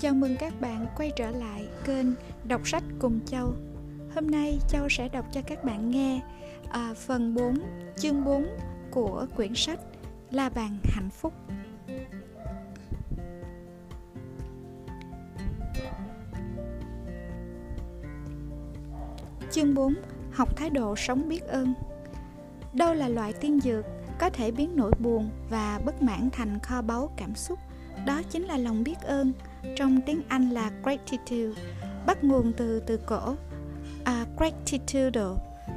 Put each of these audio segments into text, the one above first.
Chào mừng các bạn quay trở lại kênh Đọc sách cùng Châu. Hôm nay Châu sẽ đọc cho các bạn nghe à, phần 4, chương 4 của quyển sách La bàn hạnh phúc. Chương 4: Học thái độ sống biết ơn. Đâu là loại tiên dược có thể biến nỗi buồn và bất mãn thành kho báu cảm xúc? Đó chính là lòng biết ơn trong tiếng Anh là gratitude, bắt nguồn từ từ cổ à, gratitude,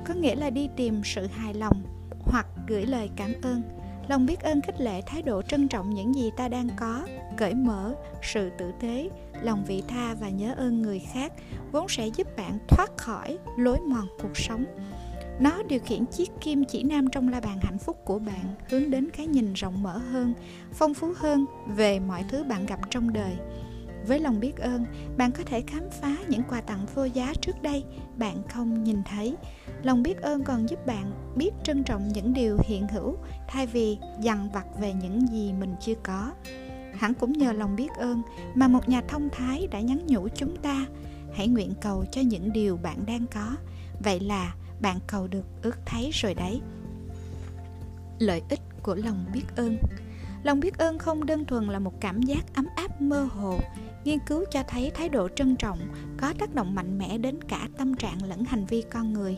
có nghĩa là đi tìm sự hài lòng hoặc gửi lời cảm ơn. Lòng biết ơn khích lệ thái độ trân trọng những gì ta đang có, cởi mở, sự tử tế, lòng vị tha và nhớ ơn người khác vốn sẽ giúp bạn thoát khỏi lối mòn cuộc sống. Nó điều khiển chiếc kim chỉ nam trong la bàn hạnh phúc của bạn hướng đến cái nhìn rộng mở hơn, phong phú hơn về mọi thứ bạn gặp trong đời với lòng biết ơn, bạn có thể khám phá những quà tặng vô giá trước đây bạn không nhìn thấy. Lòng biết ơn còn giúp bạn biết trân trọng những điều hiện hữu, thay vì dằn vặt về những gì mình chưa có. Hẳn cũng nhờ lòng biết ơn mà một nhà thông thái đã nhắn nhủ chúng ta, hãy nguyện cầu cho những điều bạn đang có. Vậy là bạn cầu được ước thấy rồi đấy. Lợi ích của lòng biết ơn. Lòng biết ơn không đơn thuần là một cảm giác ấm áp mơ hồ nghiên cứu cho thấy thái độ trân trọng có tác động mạnh mẽ đến cả tâm trạng lẫn hành vi con người.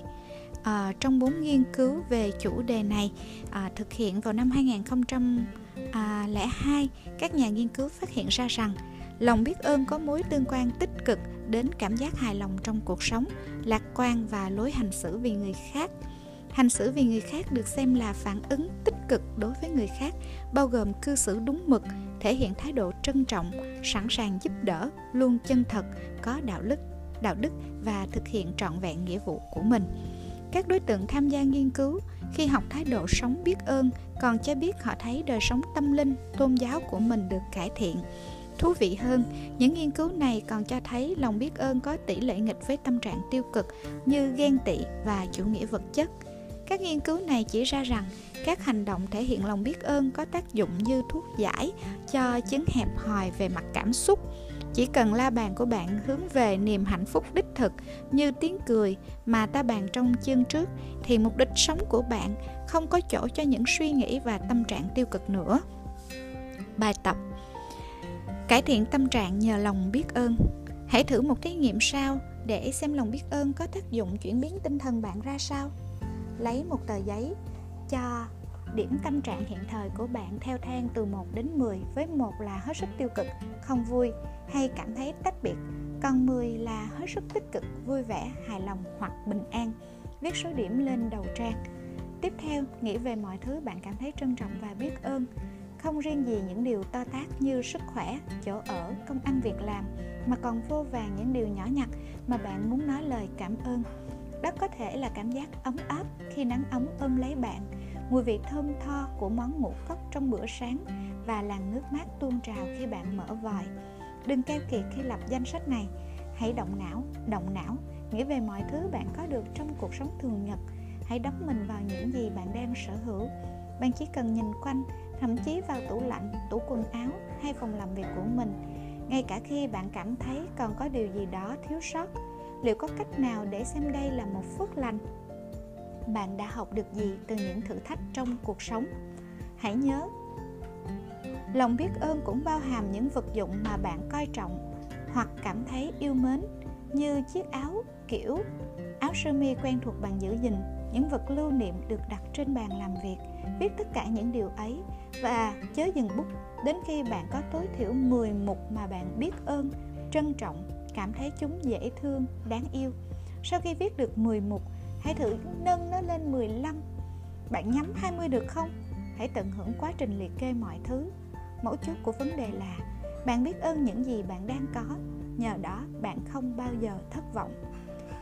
À, trong bốn nghiên cứu về chủ đề này à, thực hiện vào năm 2002 à, các nhà nghiên cứu phát hiện ra rằng lòng biết ơn có mối tương quan tích cực đến cảm giác hài lòng trong cuộc sống lạc quan và lối hành xử vì người khác. Hành xử vì người khác được xem là phản ứng tích cực đối với người khác bao gồm cư xử đúng mực thể hiện thái độ trân trọng, sẵn sàng giúp đỡ luôn chân thật, có đạo đức đạo đức và thực hiện trọn vẹn nghĩa vụ của mình. Các đối tượng tham gia nghiên cứu khi học thái độ sống biết ơn còn cho biết họ thấy đời sống tâm linh, tôn giáo của mình được cải thiện. Thú vị hơn, những nghiên cứu này còn cho thấy lòng biết ơn có tỷ lệ nghịch với tâm trạng tiêu cực như ghen tị và chủ nghĩa vật chất các nghiên cứu này chỉ ra rằng các hành động thể hiện lòng biết ơn có tác dụng như thuốc giải cho chứng hẹp hòi về mặt cảm xúc. Chỉ cần la bàn của bạn hướng về niềm hạnh phúc đích thực như tiếng cười mà ta bàn trong chương trước, thì mục đích sống của bạn không có chỗ cho những suy nghĩ và tâm trạng tiêu cực nữa. Bài tập cải thiện tâm trạng nhờ lòng biết ơn. Hãy thử một thí nghiệm sao để xem lòng biết ơn có tác dụng chuyển biến tinh thần bạn ra sao lấy một tờ giấy cho điểm tâm trạng hiện thời của bạn theo thang từ 1 đến 10 với một là hết sức tiêu cực, không vui hay cảm thấy tách biệt, còn 10 là hết sức tích cực, vui vẻ, hài lòng hoặc bình an. Viết số điểm lên đầu trang. Tiếp theo, nghĩ về mọi thứ bạn cảm thấy trân trọng và biết ơn. Không riêng gì những điều to tát như sức khỏe, chỗ ở, công ăn việc làm, mà còn vô vàng những điều nhỏ nhặt mà bạn muốn nói lời cảm ơn đó có thể là cảm giác ấm áp khi nắng ấm ôm lấy bạn, mùi vị thơm tho của món ngũ cốc trong bữa sáng và làn nước mát tuôn trào khi bạn mở vòi. Đừng keo kiệt khi lập danh sách này, hãy động não, động não, nghĩ về mọi thứ bạn có được trong cuộc sống thường nhật. Hãy đắm mình vào những gì bạn đang sở hữu. Bạn chỉ cần nhìn quanh, thậm chí vào tủ lạnh, tủ quần áo hay phòng làm việc của mình. Ngay cả khi bạn cảm thấy còn có điều gì đó thiếu sót, liệu có cách nào để xem đây là một phước lành? Bạn đã học được gì từ những thử thách trong cuộc sống? Hãy nhớ, lòng biết ơn cũng bao hàm những vật dụng mà bạn coi trọng hoặc cảm thấy yêu mến, như chiếc áo, kiểu, áo sơ mi quen thuộc bạn giữ gìn, những vật lưu niệm được đặt trên bàn làm việc, viết tất cả những điều ấy và chớ dừng bút đến khi bạn có tối thiểu 10 mục mà bạn biết ơn, trân trọng cảm thấy chúng dễ thương, đáng yêu. Sau khi viết được 10 mục, hãy thử nâng nó lên 15. Bạn nhắm 20 được không? Hãy tận hưởng quá trình liệt kê mọi thứ. Mẫu chốt của vấn đề là bạn biết ơn những gì bạn đang có, nhờ đó bạn không bao giờ thất vọng.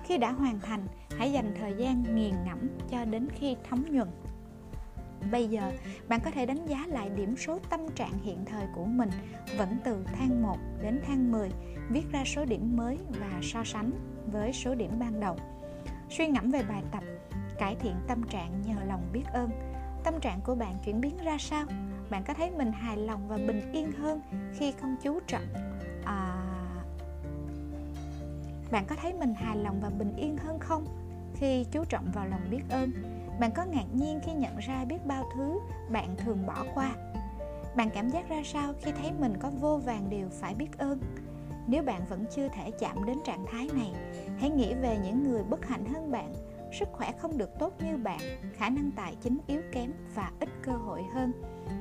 Khi đã hoàn thành, hãy dành thời gian nghiền ngẫm cho đến khi thấm nhuần. Bây giờ, bạn có thể đánh giá lại điểm số tâm trạng hiện thời của mình vẫn từ thang 1 đến thang 10 viết ra số điểm mới và so sánh với số điểm ban đầu. Suy ngẫm về bài tập cải thiện tâm trạng nhờ lòng biết ơn. Tâm trạng của bạn chuyển biến ra sao? Bạn có thấy mình hài lòng và bình yên hơn khi không chú trọng à, bạn có thấy mình hài lòng và bình yên hơn không khi chú trọng vào lòng biết ơn? Bạn có ngạc nhiên khi nhận ra biết bao thứ bạn thường bỏ qua? Bạn cảm giác ra sao khi thấy mình có vô vàng điều phải biết ơn? Nếu bạn vẫn chưa thể chạm đến trạng thái này, hãy nghĩ về những người bất hạnh hơn bạn. Sức khỏe không được tốt như bạn, khả năng tài chính yếu kém và ít cơ hội hơn.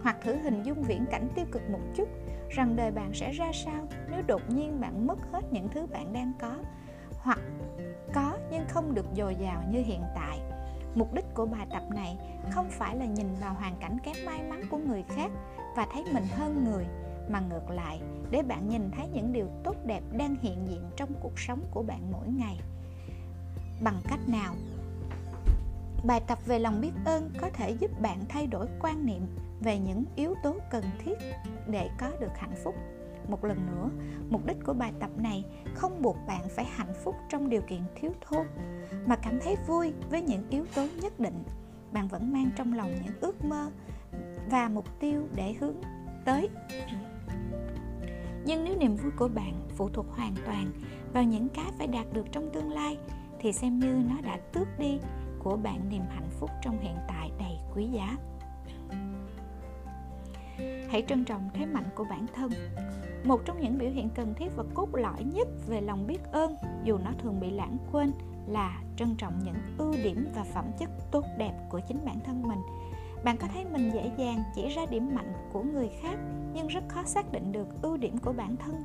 Hoặc thử hình dung viễn cảnh tiêu cực một chút, rằng đời bạn sẽ ra sao nếu đột nhiên bạn mất hết những thứ bạn đang có. Hoặc có nhưng không được dồi dào như hiện tại mục đích của bài tập này không phải là nhìn vào hoàn cảnh kém may mắn của người khác và thấy mình hơn người, mà ngược lại, để bạn nhìn thấy những điều tốt đẹp đang hiện diện trong cuộc sống của bạn mỗi ngày. Bằng cách nào? Bài tập về lòng biết ơn có thể giúp bạn thay đổi quan niệm về những yếu tố cần thiết để có được hạnh phúc một lần nữa. Mục đích của bài tập này không buộc bạn phải hạnh phúc trong điều kiện thiếu thốn, mà cảm thấy vui với những yếu tố nhất định. Bạn vẫn mang trong lòng những ước mơ và mục tiêu để hướng tới. Nhưng nếu niềm vui của bạn phụ thuộc hoàn toàn vào những cái phải đạt được trong tương lai, thì xem như nó đã tước đi của bạn niềm hạnh phúc trong hiện tại đầy quý giá. Hãy trân trọng thế mạnh của bản thân một trong những biểu hiện cần thiết và cốt lõi nhất về lòng biết ơn, dù nó thường bị lãng quên, là trân trọng những ưu điểm và phẩm chất tốt đẹp của chính bản thân mình. Bạn có thấy mình dễ dàng chỉ ra điểm mạnh của người khác, nhưng rất khó xác định được ưu điểm của bản thân?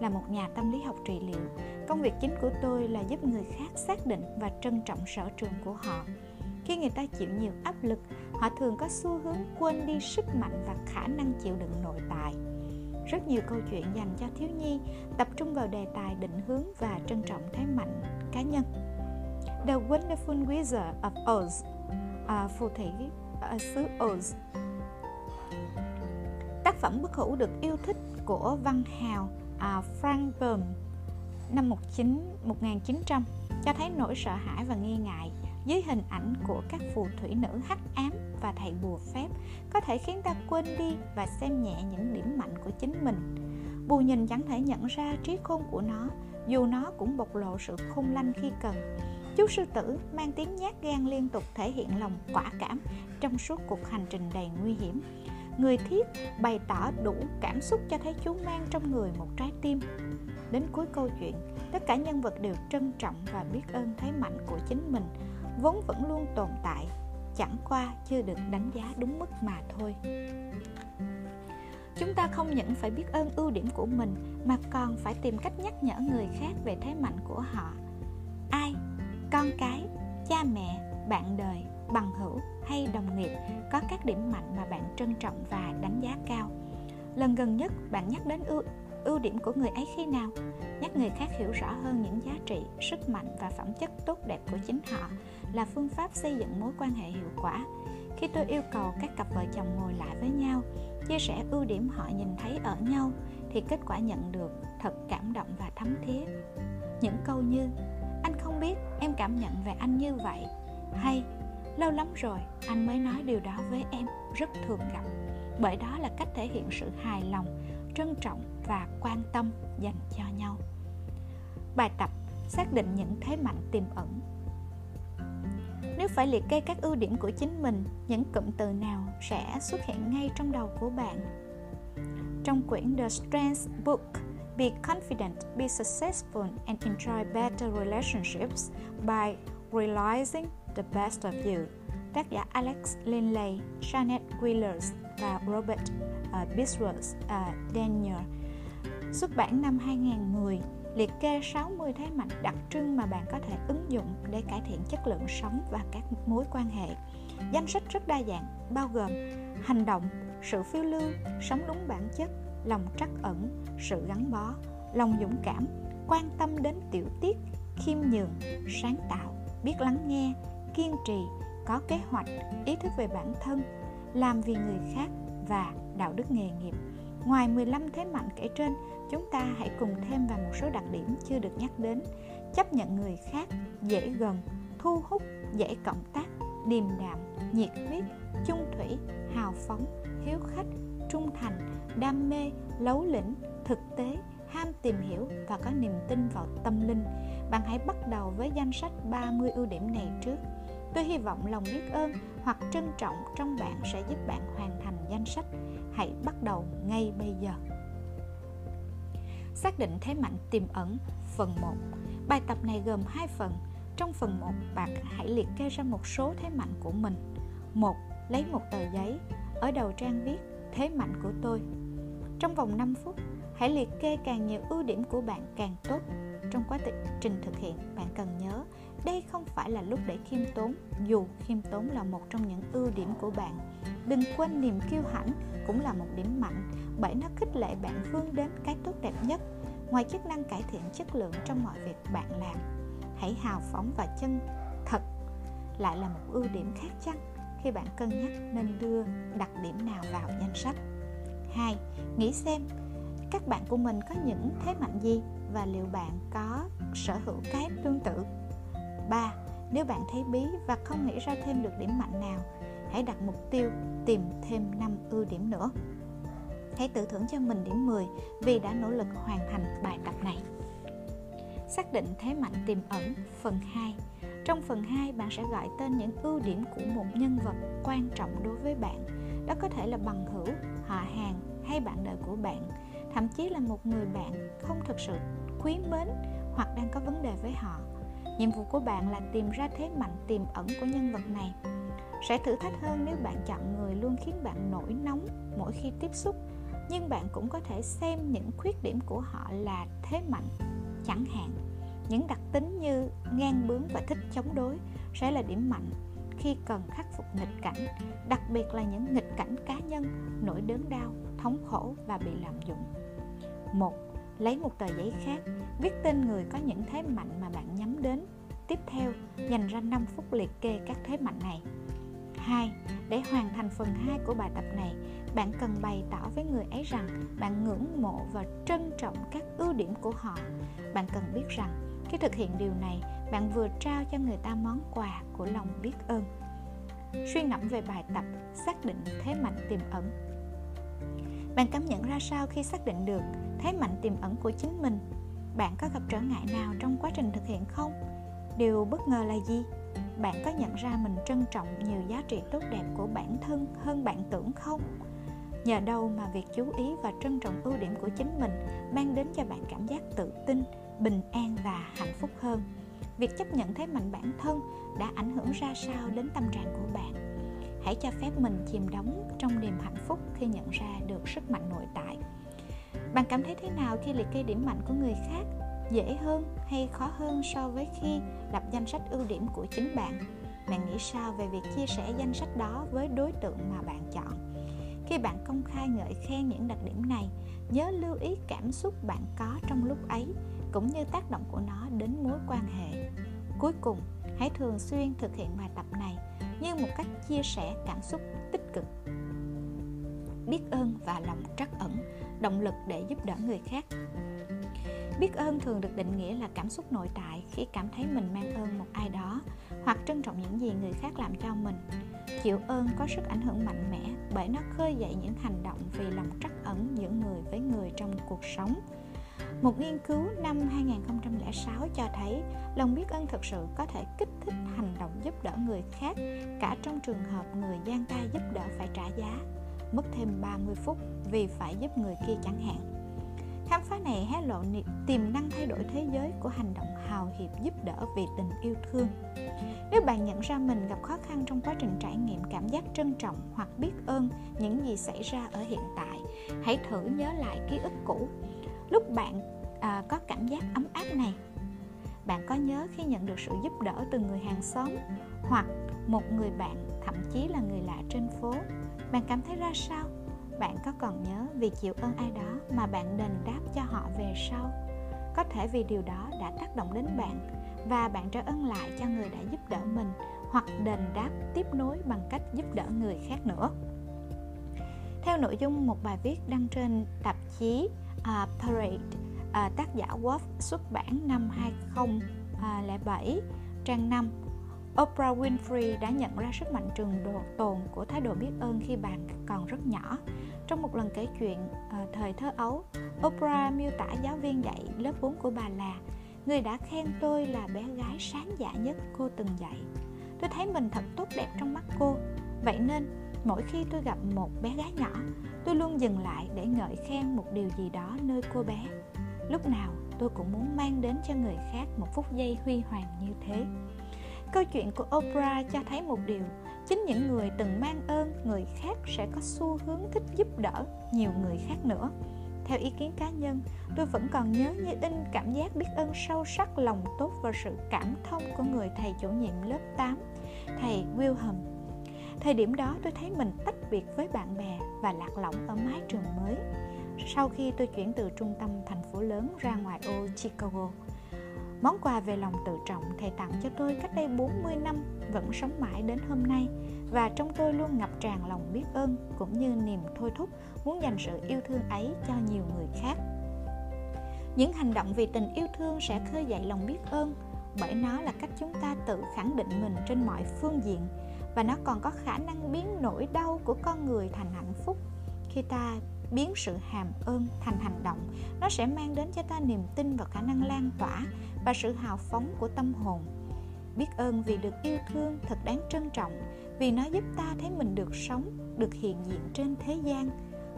Là một nhà tâm lý học trị liệu, công việc chính của tôi là giúp người khác xác định và trân trọng sở trường của họ. Khi người ta chịu nhiều áp lực, họ thường có xu hướng quên đi sức mạnh và khả năng chịu đựng nội tại rất nhiều câu chuyện dành cho thiếu nhi tập trung vào đề tài định hướng và trân trọng thế mạnh cá nhân. The Wonderful Wizard of Oz à, phù thủy ở xứ Oz. Tác phẩm bất hủ được yêu thích của văn hào à, Frank Baum năm 19, 1900 cho thấy nỗi sợ hãi và nghi ngại dưới hình ảnh của các phù thủy nữ hắc ám và thầy bùa phép, có thể khiến ta quên đi và xem nhẹ những điểm mạnh của chính mình. Bù nhìn chẳng thể nhận ra trí khôn của nó, dù nó cũng bộc lộ sự khôn lanh khi cần. Chú sư tử mang tiếng nhát gan liên tục thể hiện lòng quả cảm trong suốt cuộc hành trình đầy nguy hiểm. Người thiết bày tỏ đủ cảm xúc cho thấy chú mang trong người một trái tim. Đến cuối câu chuyện, tất cả nhân vật đều trân trọng và biết ơn thế mạnh của chính mình vốn vẫn luôn tồn tại, chẳng qua chưa được đánh giá đúng mức mà thôi. Chúng ta không những phải biết ơn ưu điểm của mình, mà còn phải tìm cách nhắc nhở người khác về thế mạnh của họ. Ai, con cái, cha mẹ, bạn đời, bằng hữu hay đồng nghiệp có các điểm mạnh mà bạn trân trọng và đánh giá cao. Lần gần nhất bạn nhắc đến ưu ưu điểm của người ấy khi nào? Nhắc người khác hiểu rõ hơn những giá trị, sức mạnh và phẩm chất tốt đẹp của chính họ là phương pháp xây dựng mối quan hệ hiệu quả. Khi tôi yêu cầu các cặp vợ chồng ngồi lại với nhau, chia sẻ ưu điểm họ nhìn thấy ở nhau, thì kết quả nhận được thật cảm động và thấm thía. Những câu như, anh không biết em cảm nhận về anh như vậy. hay, lâu lắm rồi, anh mới nói điều đó với em, rất thường gặp. Bởi đó là cách thể hiện sự hài lòng, trân trọng và quan tâm dành cho nhau bài tập xác định những thế mạnh tiềm ẩn nếu phải liệt kê các ưu điểm của chính mình những cụm từ nào sẽ xuất hiện ngay trong đầu của bạn trong quyển The Strengths Book Be confident, be successful and enjoy better relationships by realizing the best of you. Tác giả Alex Linley, Janet Willers và Robert ờ, uh, Biswas uh, ờ, Daniel. Xuất bản năm 2010, liệt kê 60 thế mạnh đặc trưng mà bạn có thể ứng dụng để cải thiện chất lượng sống và các mối quan hệ. Danh sách rất đa dạng, bao gồm hành động, sự phiêu lưu, sống đúng bản chất, lòng trắc ẩn, sự gắn bó, lòng dũng cảm, quan tâm đến tiểu tiết, khiêm nhường, sáng tạo, biết lắng nghe, kiên trì, có kế hoạch, ý thức về bản thân, làm vì người khác và đạo đức nghề nghiệp. Ngoài 15 thế mạnh kể trên, chúng ta hãy cùng thêm vào một số đặc điểm chưa được nhắc đến. Chấp nhận người khác, dễ gần, thu hút, dễ cộng tác, điềm đạm, nhiệt huyết, chung thủy, hào phóng, hiếu khách, trung thành, đam mê, lấu lĩnh, thực tế, ham tìm hiểu và có niềm tin vào tâm linh, bạn hãy bắt đầu với danh sách 30 ưu điểm này trước. Tôi hy vọng lòng biết ơn hoặc trân trọng trong bạn sẽ giúp bạn hoàn thành danh sách. Hãy bắt đầu ngay bây giờ. Xác định thế mạnh tiềm ẩn phần 1. Bài tập này gồm hai phần. Trong phần 1, bạn hãy liệt kê ra một số thế mạnh của mình. 1. Lấy một tờ giấy, ở đầu trang viết thế mạnh của tôi. Trong vòng 5 phút, hãy liệt kê càng nhiều ưu điểm của bạn càng tốt. Trong quá trình thực hiện, bạn cần nhớ đây không phải là lúc để khiêm tốn, dù khiêm tốn là một trong những ưu điểm của bạn. Đừng quên niềm kiêu hãnh cũng là một điểm mạnh bởi nó khích lệ bạn vươn đến cái tốt đẹp nhất. Ngoài chức năng cải thiện chất lượng trong mọi việc bạn làm, hãy hào phóng và chân thật lại là một ưu điểm khác chăng khi bạn cân nhắc nên đưa đặc điểm nào vào danh sách. 2. Nghĩ xem các bạn của mình có những thế mạnh gì và liệu bạn có sở hữu cái tương tự 3. Nếu bạn thấy bí và không nghĩ ra thêm được điểm mạnh nào, hãy đặt mục tiêu tìm thêm 5 ưu điểm nữa. Hãy tự thưởng cho mình điểm 10 vì đã nỗ lực hoàn thành bài tập này. Xác định thế mạnh tiềm ẩn phần 2. Trong phần 2, bạn sẽ gọi tên những ưu điểm của một nhân vật quan trọng đối với bạn. Đó có thể là bằng hữu, họ hàng hay bạn đời của bạn, thậm chí là một người bạn không thực sự quý mến hoặc đang có vấn đề với họ nhiệm vụ của bạn là tìm ra thế mạnh tiềm ẩn của nhân vật này. Sẽ thử thách hơn nếu bạn chọn người luôn khiến bạn nổi nóng mỗi khi tiếp xúc, nhưng bạn cũng có thể xem những khuyết điểm của họ là thế mạnh, chẳng hạn. Những đặc tính như ngang bướng và thích chống đối sẽ là điểm mạnh khi cần khắc phục nghịch cảnh, đặc biệt là những nghịch cảnh cá nhân nỗi đớn đau, thống khổ và bị lạm dụng. Một lấy một tờ giấy khác viết tên người có những thế mạnh mà bạn nhắm đến tiếp theo dành ra 5 phút liệt kê các thế mạnh này 2. Để hoàn thành phần 2 của bài tập này, bạn cần bày tỏ với người ấy rằng bạn ngưỡng mộ và trân trọng các ưu điểm của họ. Bạn cần biết rằng khi thực hiện điều này, bạn vừa trao cho người ta món quà của lòng biết ơn. Suy ngẫm về bài tập xác định thế mạnh tiềm ẩn bạn cảm nhận ra sao khi xác định được thế mạnh tiềm ẩn của chính mình? Bạn có gặp trở ngại nào trong quá trình thực hiện không? Điều bất ngờ là gì? Bạn có nhận ra mình trân trọng nhiều giá trị tốt đẹp của bản thân hơn bạn tưởng không? Nhờ đâu mà việc chú ý và trân trọng ưu điểm của chính mình mang đến cho bạn cảm giác tự tin, bình an và hạnh phúc hơn. Việc chấp nhận thế mạnh bản thân đã ảnh hưởng ra sao đến tâm trạng của bạn? Hãy cho phép mình chìm đắm trong niềm hạnh phúc khi nhận ra được sức mạnh nội tại. Bạn cảm thấy thế nào khi liệt kê điểm mạnh của người khác? Dễ hơn hay khó hơn so với khi lập danh sách ưu điểm của chính bạn? Bạn nghĩ sao về việc chia sẻ danh sách đó với đối tượng mà bạn chọn? Khi bạn công khai ngợi khen những đặc điểm này, nhớ lưu ý cảm xúc bạn có trong lúc ấy, cũng như tác động của nó đến mối quan hệ. Cuối cùng, hãy thường xuyên thực hiện bài tập này như một cách chia sẻ cảm xúc tích cực. Biết ơn và lòng trắc ẩn, động lực để giúp đỡ người khác. Biết ơn thường được định nghĩa là cảm xúc nội tại khi cảm thấy mình mang ơn một ai đó hoặc trân trọng những gì người khác làm cho mình. Chịu ơn có sức ảnh hưởng mạnh mẽ bởi nó khơi dậy những hành động vì lòng trắc ẩn giữa người với người trong cuộc sống một nghiên cứu năm 2006 cho thấy lòng biết ơn thực sự có thể kích thích hành động giúp đỡ người khác cả trong trường hợp người gian tay giúp đỡ phải trả giá, mất thêm 30 phút vì phải giúp người kia chẳng hạn. Khám phá này hé lộ tiềm năng thay đổi thế giới của hành động hào hiệp giúp đỡ vì tình yêu thương. Nếu bạn nhận ra mình gặp khó khăn trong quá trình trải nghiệm cảm giác trân trọng hoặc biết ơn những gì xảy ra ở hiện tại, hãy thử nhớ lại ký ức cũ lúc bạn à, có cảm giác ấm áp này. Bạn có nhớ khi nhận được sự giúp đỡ từ người hàng xóm hoặc một người bạn thậm chí là người lạ trên phố bạn cảm thấy ra sao? Bạn có còn nhớ vì chịu ơn ai đó mà bạn đền đáp cho họ về sau? Có thể vì điều đó đã tác động đến bạn và bạn trả ơn lại cho người đã giúp đỡ mình hoặc đền đáp tiếp nối bằng cách giúp đỡ người khác nữa. Theo nội dung một bài viết đăng trên tạp chí uh, Parade à, tác giả Wolf xuất bản năm 2007 trang 5 Oprah Winfrey đã nhận ra sức mạnh trường độ tồn của thái độ biết ơn khi bạn còn rất nhỏ. Trong một lần kể chuyện à, thời thơ ấu, Oprah miêu tả giáo viên dạy lớp 4 của bà là Người đã khen tôi là bé gái sáng dạ nhất cô từng dạy. Tôi thấy mình thật tốt đẹp trong mắt cô. Vậy nên, mỗi khi tôi gặp một bé gái nhỏ, tôi luôn dừng lại để ngợi khen một điều gì đó nơi cô bé. Lúc nào tôi cũng muốn mang đến cho người khác một phút giây huy hoàng như thế. Câu chuyện của Oprah cho thấy một điều Chính những người từng mang ơn người khác sẽ có xu hướng thích giúp đỡ nhiều người khác nữa theo ý kiến cá nhân, tôi vẫn còn nhớ như in cảm giác biết ơn sâu sắc lòng tốt và sự cảm thông của người thầy chủ nhiệm lớp 8, thầy Wilhelm. Thời điểm đó tôi thấy mình tách biệt với bạn bè và lạc lõng ở mái trường mới. Sau khi tôi chuyển từ trung tâm thành phố lớn ra ngoài ô Chicago, Món quà về lòng tự trọng thầy tặng cho tôi cách đây 40 năm vẫn sống mãi đến hôm nay và trong tôi luôn ngập tràn lòng biết ơn cũng như niềm thôi thúc muốn dành sự yêu thương ấy cho nhiều người khác. Những hành động vì tình yêu thương sẽ khơi dậy lòng biết ơn bởi nó là cách chúng ta tự khẳng định mình trên mọi phương diện và nó còn có khả năng biến nỗi đau của con người thành hạnh phúc khi ta biến sự hàm ơn thành hành động. Nó sẽ mang đến cho ta niềm tin và khả năng lan tỏa và sự hào phóng của tâm hồn. Biết ơn vì được yêu thương thật đáng trân trọng, vì nó giúp ta thấy mình được sống, được hiện diện trên thế gian.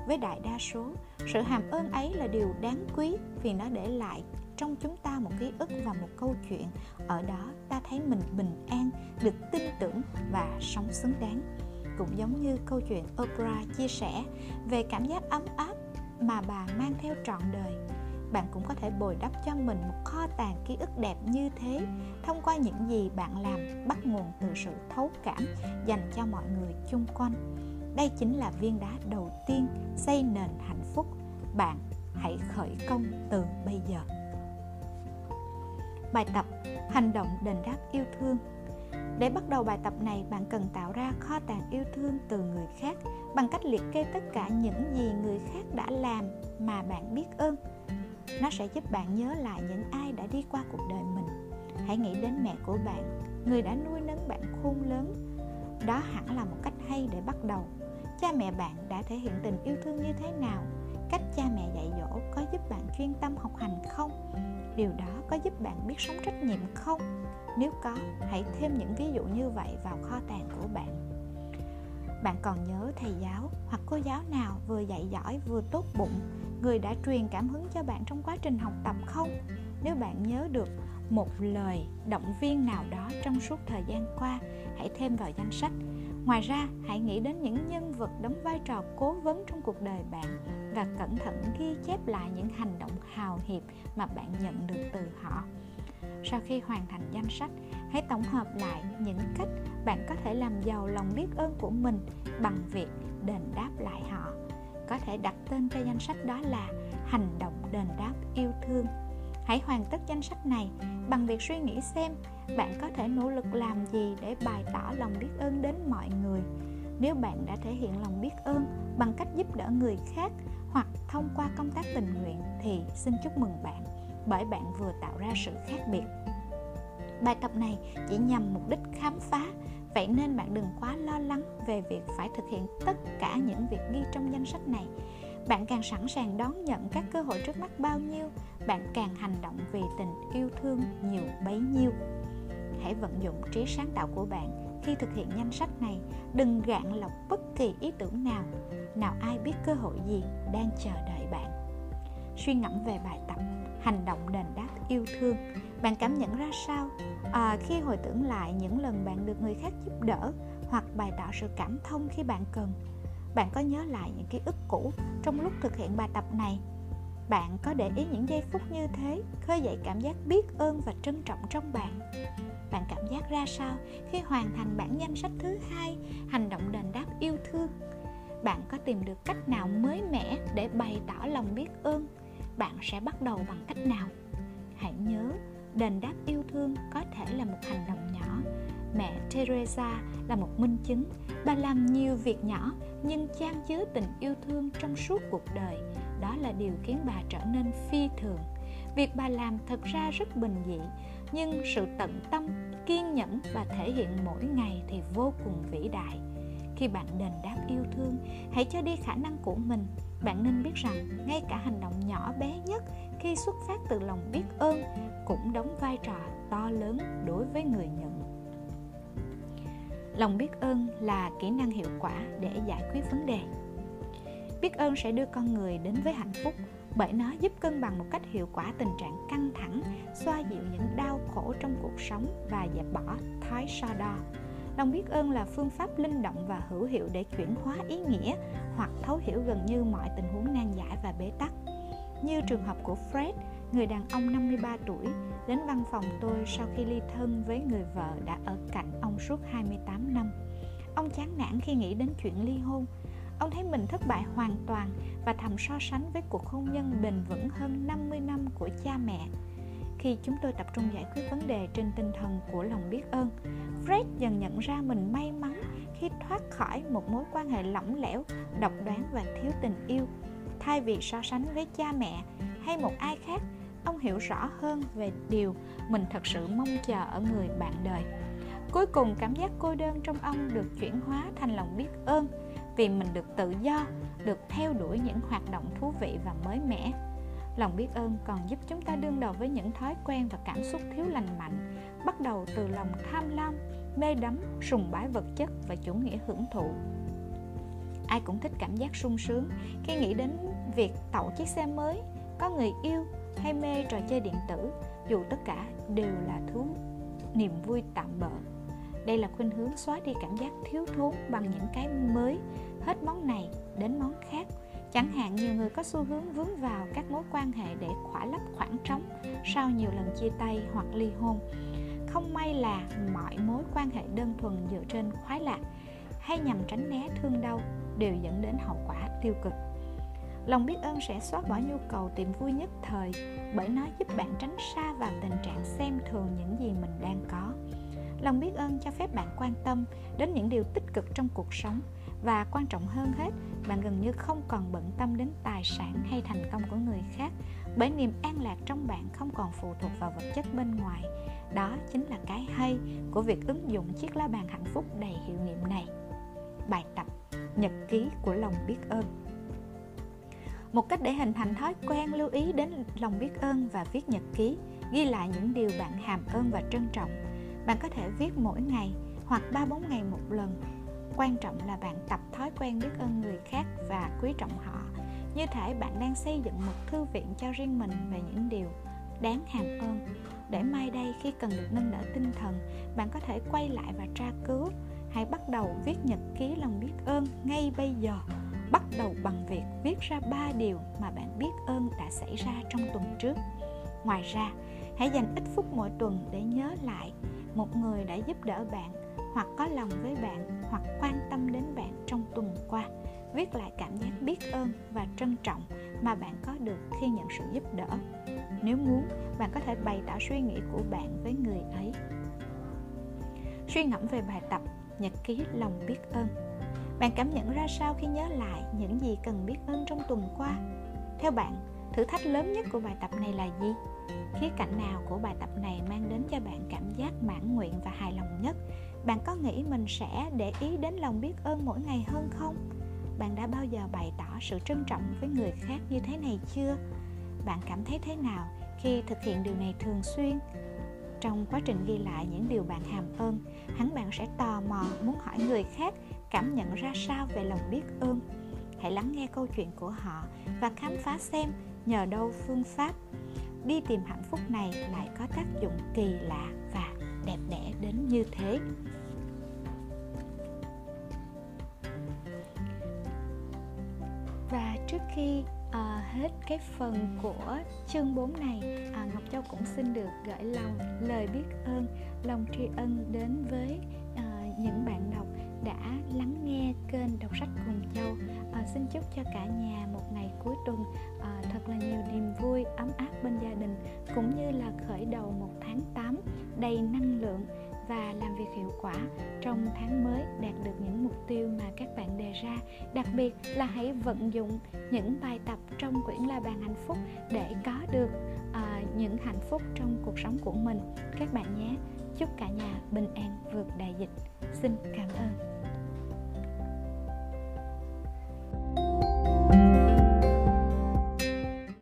Với đại đa số, sự hàm ơn ấy là điều đáng quý vì nó để lại trong chúng ta một ký ức và một câu chuyện. Ở đó, ta thấy mình bình an, được tin tưởng và sống xứng đáng cũng giống như câu chuyện Oprah chia sẻ về cảm giác ấm áp mà bà mang theo trọn đời. Bạn cũng có thể bồi đắp cho mình một kho tàng ký ức đẹp như thế thông qua những gì bạn làm, bắt nguồn từ sự thấu cảm dành cho mọi người chung quanh. Đây chính là viên đá đầu tiên xây nền hạnh phúc. Bạn hãy khởi công từ bây giờ. Bài tập hành động đền đáp yêu thương để bắt đầu bài tập này, bạn cần tạo ra kho tàng yêu thương từ người khác bằng cách liệt kê tất cả những gì người khác đã làm mà bạn biết ơn. Nó sẽ giúp bạn nhớ lại những ai đã đi qua cuộc đời mình. Hãy nghĩ đến mẹ của bạn, người đã nuôi nấng bạn khôn lớn. Đó hẳn là một cách hay để bắt đầu. Cha mẹ bạn đã thể hiện tình yêu thương như thế nào? Cách cha mẹ dạy dỗ có giúp bạn chuyên tâm học hành không? Điều đó có giúp bạn biết sống trách nhiệm không? Nếu có, hãy thêm những ví dụ như vậy vào kho tàng của bạn. Bạn còn nhớ thầy giáo hoặc cô giáo nào vừa dạy giỏi vừa tốt bụng, người đã truyền cảm hứng cho bạn trong quá trình học tập không? Nếu bạn nhớ được một lời động viên nào đó trong suốt thời gian qua, hãy thêm vào danh sách. Ngoài ra, hãy nghĩ đến những nhân vật đóng vai trò cố vấn trong cuộc đời bạn và cẩn thận ghi chép lại những hành động hào hiệp mà bạn nhận được từ họ. Sau khi hoàn thành danh sách hãy tổng hợp lại những cách bạn có thể làm giàu lòng biết ơn của mình bằng việc đền đáp lại họ. Có thể đặt tên cho danh sách đó là hành động đền đáp yêu thương hãy hoàn tất danh sách này bằng việc suy nghĩ xem bạn có thể nỗ lực làm gì để bày tỏ lòng biết ơn đến mọi người? Nếu bạn đã thể hiện lòng biết ơn bằng cách giúp đỡ người khác hoặc thông qua công tác tình nguyện thì xin chúc mừng bạn, bởi bạn vừa tạo ra sự khác biệt. Bài tập này chỉ nhằm mục đích khám phá, vậy nên bạn đừng quá lo lắng về việc phải thực hiện tất cả những việc ghi trong danh sách này. Bạn càng sẵn sàng đón nhận các cơ hội trước mắt bao nhiêu, bạn càng hành động vì tình yêu thương nhiều bấy nhiêu hãy vận dụng trí sáng tạo của bạn khi thực hiện danh sách này. Đừng gạn lọc bất kỳ ý tưởng nào. Nào ai biết cơ hội gì đang chờ đợi bạn? Suy ngẫm về bài tập hành động đền đáp yêu thương. Bạn cảm nhận ra sao? À, khi hồi tưởng lại những lần bạn được người khác giúp đỡ hoặc bày tỏ sự cảm thông khi bạn cần bạn có nhớ lại những ký ức cũ trong lúc thực hiện bài tập này? Bạn có để ý những giây phút như thế, khơi dậy cảm giác biết ơn và trân trọng trong bạn. Bạn cảm giác ra sao khi hoàn thành bản danh sách thứ hai, hành động đền đáp yêu thương? Bạn có tìm được cách nào mới mẻ để bày tỏ lòng biết ơn? Bạn sẽ bắt đầu bằng cách nào? Hãy nhớ, đền đáp yêu thương có thể là một hành động nhỏ. Mẹ teresa là một minh chứng. Bà làm nhiều việc nhỏ nhưng chan chứa tình yêu thương trong suốt cuộc đời đó là điều khiến bà trở nên phi thường. Việc bà làm thật ra rất bình dị, nhưng sự tận tâm, kiên nhẫn và thể hiện mỗi ngày thì vô cùng vĩ đại. Khi bạn đền đáp yêu thương, hãy cho đi khả năng của mình. Bạn nên biết rằng ngay cả hành động nhỏ bé nhất khi xuất phát từ lòng biết ơn cũng đóng vai trò to lớn đối với người nhận. Lòng biết ơn là kỹ năng hiệu quả để giải quyết vấn đề biết ơn sẽ đưa con người đến với hạnh phúc bởi nó giúp cân bằng một cách hiệu quả tình trạng căng thẳng, xoa dịu những đau khổ trong cuộc sống và dẹp bỏ thói so đo lòng biết ơn là phương pháp linh động và hữu hiệu để chuyển hóa ý nghĩa hoặc thấu hiểu gần như mọi tình huống nan giải và bế tắc như trường hợp của Fred, người đàn ông 53 tuổi, đến văn phòng tôi sau khi ly thân với người vợ đã ở cạnh ông suốt 28 năm. Ông chán nản khi nghĩ đến chuyện ly hôn. Ông thấy mình thất bại hoàn toàn và thầm so sánh với cuộc hôn nhân bền vững hơn 50 năm của cha mẹ. Khi chúng tôi tập trung giải quyết vấn đề trên tinh thần của lòng biết ơn, Fred dần nhận ra mình may mắn khi thoát khỏi một mối quan hệ lỏng lẻo, độc đoán và thiếu tình yêu. Thay vì so sánh với cha mẹ hay một ai khác, ông hiểu rõ hơn về điều mình thật sự mong chờ ở người bạn đời cuối cùng cảm giác cô đơn trong ông được chuyển hóa thành lòng biết ơn vì mình được tự do, được theo đuổi những hoạt động thú vị và mới mẻ. Lòng biết ơn còn giúp chúng ta đương đầu với những thói quen và cảm xúc thiếu lành mạnh, bắt đầu từ lòng tham lam, mê đắm, sùng bái vật chất và chủ nghĩa hưởng thụ. Ai cũng thích cảm giác sung sướng khi nghĩ đến việc tậu chiếc xe mới, có người yêu hay mê trò chơi điện tử, dù tất cả đều là thú niềm vui tạm bợ đây là khuynh hướng xóa đi cảm giác thiếu thốn bằng những cái mới hết món này đến món khác. Chẳng hạn nhiều người có xu hướng vướng vào các mối quan hệ để khỏa lấp khoảng trống sau nhiều lần chia tay hoặc ly hôn. Không may là mọi mối quan hệ đơn thuần dựa trên khoái lạc hay nhằm tránh né thương đau đều dẫn đến hậu quả tiêu cực. Lòng biết ơn sẽ xóa bỏ nhu cầu tìm vui nhất thời bởi nó giúp bạn tránh xa vào tình trạng xem thường những gì mình đang có lòng biết ơn cho phép bạn quan tâm đến những điều tích cực trong cuộc sống. Và quan trọng hơn hết, bạn gần như không còn bận tâm đến tài sản hay thành công của người khác, bởi niềm an lạc trong bạn không còn phụ thuộc vào vật chất bên ngoài. Đó chính là cái hay của việc ứng dụng chiếc lá bàn hạnh phúc đầy hiệu nghiệm này. Bài tập nhật ký của lòng biết ơn. Một cách để hình thành thói quen lưu ý đến lòng biết ơn và viết nhật ký, ghi lại những điều bạn hàm ơn và trân trọng bạn có thể viết mỗi ngày hoặc ba bốn ngày một lần. Quan trọng là bạn tập thói quen biết ơn người khác và quý trọng họ. Như thể bạn đang xây dựng một thư viện cho riêng mình về những điều đáng hàm ơn. Để mai đây khi cần được nâng đỡ tinh thần, bạn có thể quay lại và tra cứu. Hãy bắt đầu viết nhật ký lòng biết ơn ngay bây giờ. Bắt đầu bằng việc viết ra ba điều mà bạn biết ơn đã xảy ra trong tuần trước. Ngoài ra, hãy dành ít phút mỗi tuần để nhớ lại một người đã giúp đỡ bạn, hoặc có lòng với bạn, hoặc quan tâm đến bạn trong tuần qua. Viết lại cảm giác biết ơn và trân trọng mà bạn có được khi nhận sự giúp đỡ. Nếu muốn, bạn có thể bày tỏ suy nghĩ của bạn với người ấy. Suy ngẫm về bài tập nhật ký lòng biết ơn. Bạn cảm nhận ra sao khi nhớ lại những gì cần biết ơn trong tuần qua? Theo bạn thử thách lớn nhất của bài tập này là gì? Khía cạnh nào của bài tập này mang đến cho bạn cảm giác mãn nguyện và hài lòng nhất? Bạn có nghĩ mình sẽ để ý đến lòng biết ơn mỗi ngày hơn không? Bạn đã bao giờ bày tỏ sự trân trọng với người khác như thế này chưa? Bạn cảm thấy thế nào khi thực hiện điều này thường xuyên? Trong quá trình ghi lại những điều bạn hàm ơn, hẳn bạn sẽ tò mò muốn hỏi người khác cảm nhận ra sao về lòng biết ơn. Hãy lắng nghe câu chuyện của họ và khám phá xem nhờ đâu phương pháp đi tìm hạnh phúc này lại có tác dụng kỳ lạ và đẹp đẽ đến như thế? Và trước khi à, hết cái phần của chương 4 này à, Ngọc Châu cũng xin được gửi lòng lời biết ơn lòng tri ân đến với à, những bạn đọc đã lắng nghe kênh đọc sách cùng châu à, ờ, xin chúc cho cả nhà một ngày cuối tuần à, thật là nhiều niềm vui ấm áp bên gia đình cũng như là khởi đầu một tháng 8 đầy năng lượng và làm việc hiệu quả trong tháng mới đạt được những mục tiêu mà các bạn đề ra. Đặc biệt là hãy vận dụng những bài tập trong quyển la bàn hạnh phúc để có được à, những hạnh phúc trong cuộc sống của mình. Các bạn nhé chúc cả nhà bình an vượt đại dịch. Xin cảm ơn.